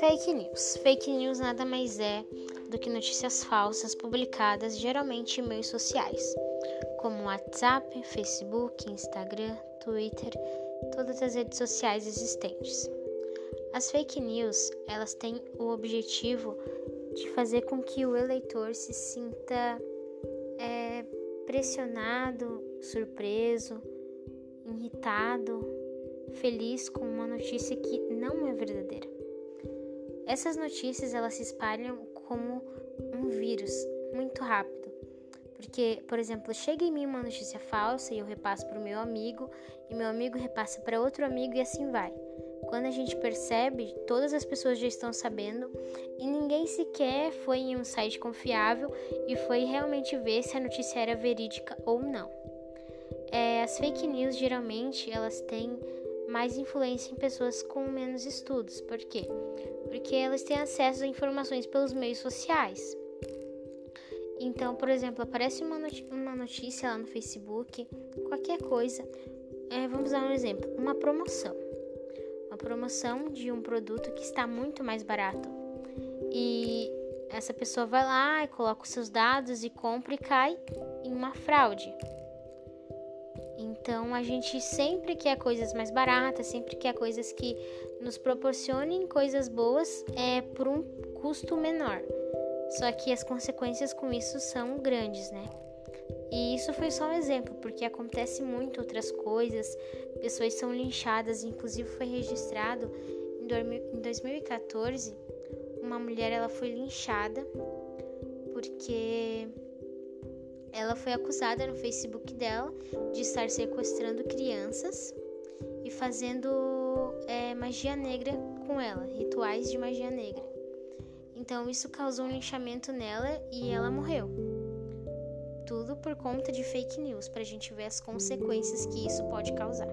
Fake news. Fake news nada mais é do que notícias falsas publicadas geralmente em meios sociais, como WhatsApp, Facebook, Instagram, Twitter, todas as redes sociais existentes. As fake news, elas têm o objetivo de fazer com que o eleitor se sinta é, pressionado, surpreso, irritado, feliz com uma notícia que não é verdadeira. Essas notícias elas se espalham como um vírus muito rápido. Porque, por exemplo, chega em mim uma notícia falsa e eu repasso para o meu amigo, e meu amigo repassa para outro amigo e assim vai. Quando a gente percebe, todas as pessoas já estão sabendo e ninguém sequer foi em um site confiável e foi realmente ver se a notícia era verídica ou não. É, as fake news geralmente elas têm mais influência em pessoas com menos estudos. Por quê? Porque elas têm acesso a informações pelos meios sociais. Então, por exemplo, aparece uma, uma notícia lá no Facebook, qualquer coisa. É, vamos dar um exemplo: uma promoção. Uma promoção de um produto que está muito mais barato. E essa pessoa vai lá e coloca os seus dados e compra e cai em uma fraude. Então a gente sempre quer coisas mais baratas, sempre quer coisas que nos proporcionem coisas boas é por um custo menor. Só que as consequências com isso são grandes, né? E isso foi só um exemplo, porque acontece muito outras coisas, pessoas são linchadas, inclusive foi registrado em 2014 uma mulher ela foi linchada porque ela foi acusada no Facebook dela de estar sequestrando crianças e fazendo é, magia negra com ela, rituais de magia negra. Então isso causou um linchamento nela e ela morreu. Tudo por conta de fake news, para a gente ver as consequências que isso pode causar.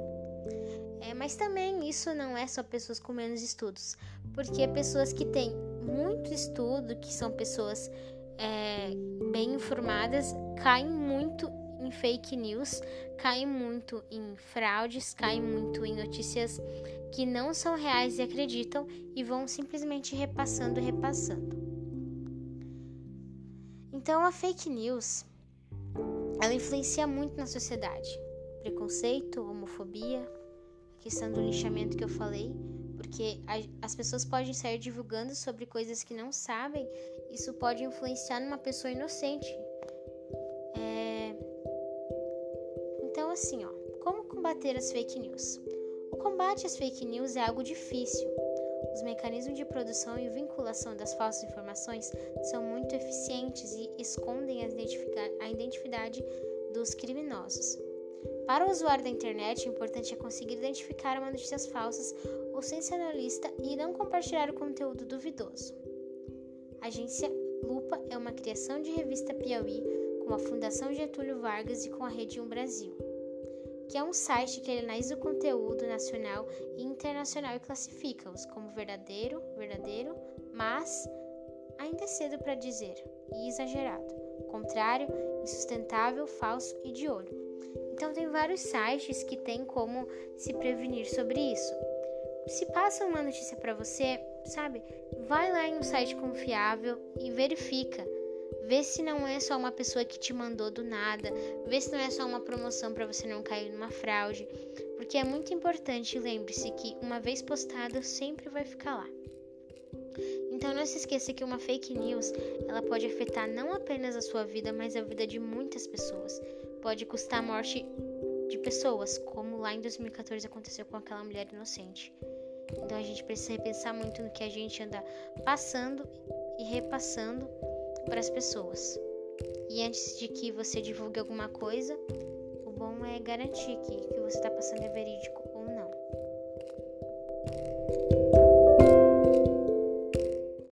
É, mas também isso não é só pessoas com menos estudos, porque pessoas que têm muito estudo, que são pessoas é, bem informadas caem muito em fake news, caem muito em fraudes, caem muito em notícias que não são reais e acreditam e vão simplesmente repassando repassando. Então a fake news ela influencia muito na sociedade. Preconceito, homofobia, a questão do linchamento que eu falei, porque as pessoas podem sair divulgando sobre coisas que não sabem, isso pode influenciar numa pessoa inocente. É... Então, assim, ó, como combater as fake news? O combate às fake news é algo difícil. Os mecanismos de produção e vinculação das falsas informações são muito eficientes e escondem a identidade dos criminosos. Para o usuário da internet, o importante é conseguir identificar uma notícias falsas ou sensacionalista e não compartilhar o conteúdo duvidoso. A agência Lupa é uma criação de revista Piauí com a Fundação Getúlio Vargas e com a Rede 1 Brasil, que é um site que analisa o conteúdo nacional e internacional e classifica-os como verdadeiro, verdadeiro, mas ainda é cedo para dizer, e exagerado, contrário, insustentável, falso e de olho. Então tem vários sites que tem como se prevenir sobre isso. Se passa uma notícia para você, sabe? Vai lá em um site confiável e verifica. Vê se não é só uma pessoa que te mandou do nada, vê se não é só uma promoção para você não cair numa fraude, porque é muito importante, lembre-se que uma vez postado sempre vai ficar lá. Então não se esqueça que uma fake news, ela pode afetar não apenas a sua vida, mas a vida de muitas pessoas pode custar a morte de pessoas, como lá em 2014 aconteceu com aquela mulher inocente. Então a gente precisa repensar muito no que a gente anda passando e repassando para as pessoas. E antes de que você divulgue alguma coisa, o bom é garantir que o que você está passando é verídico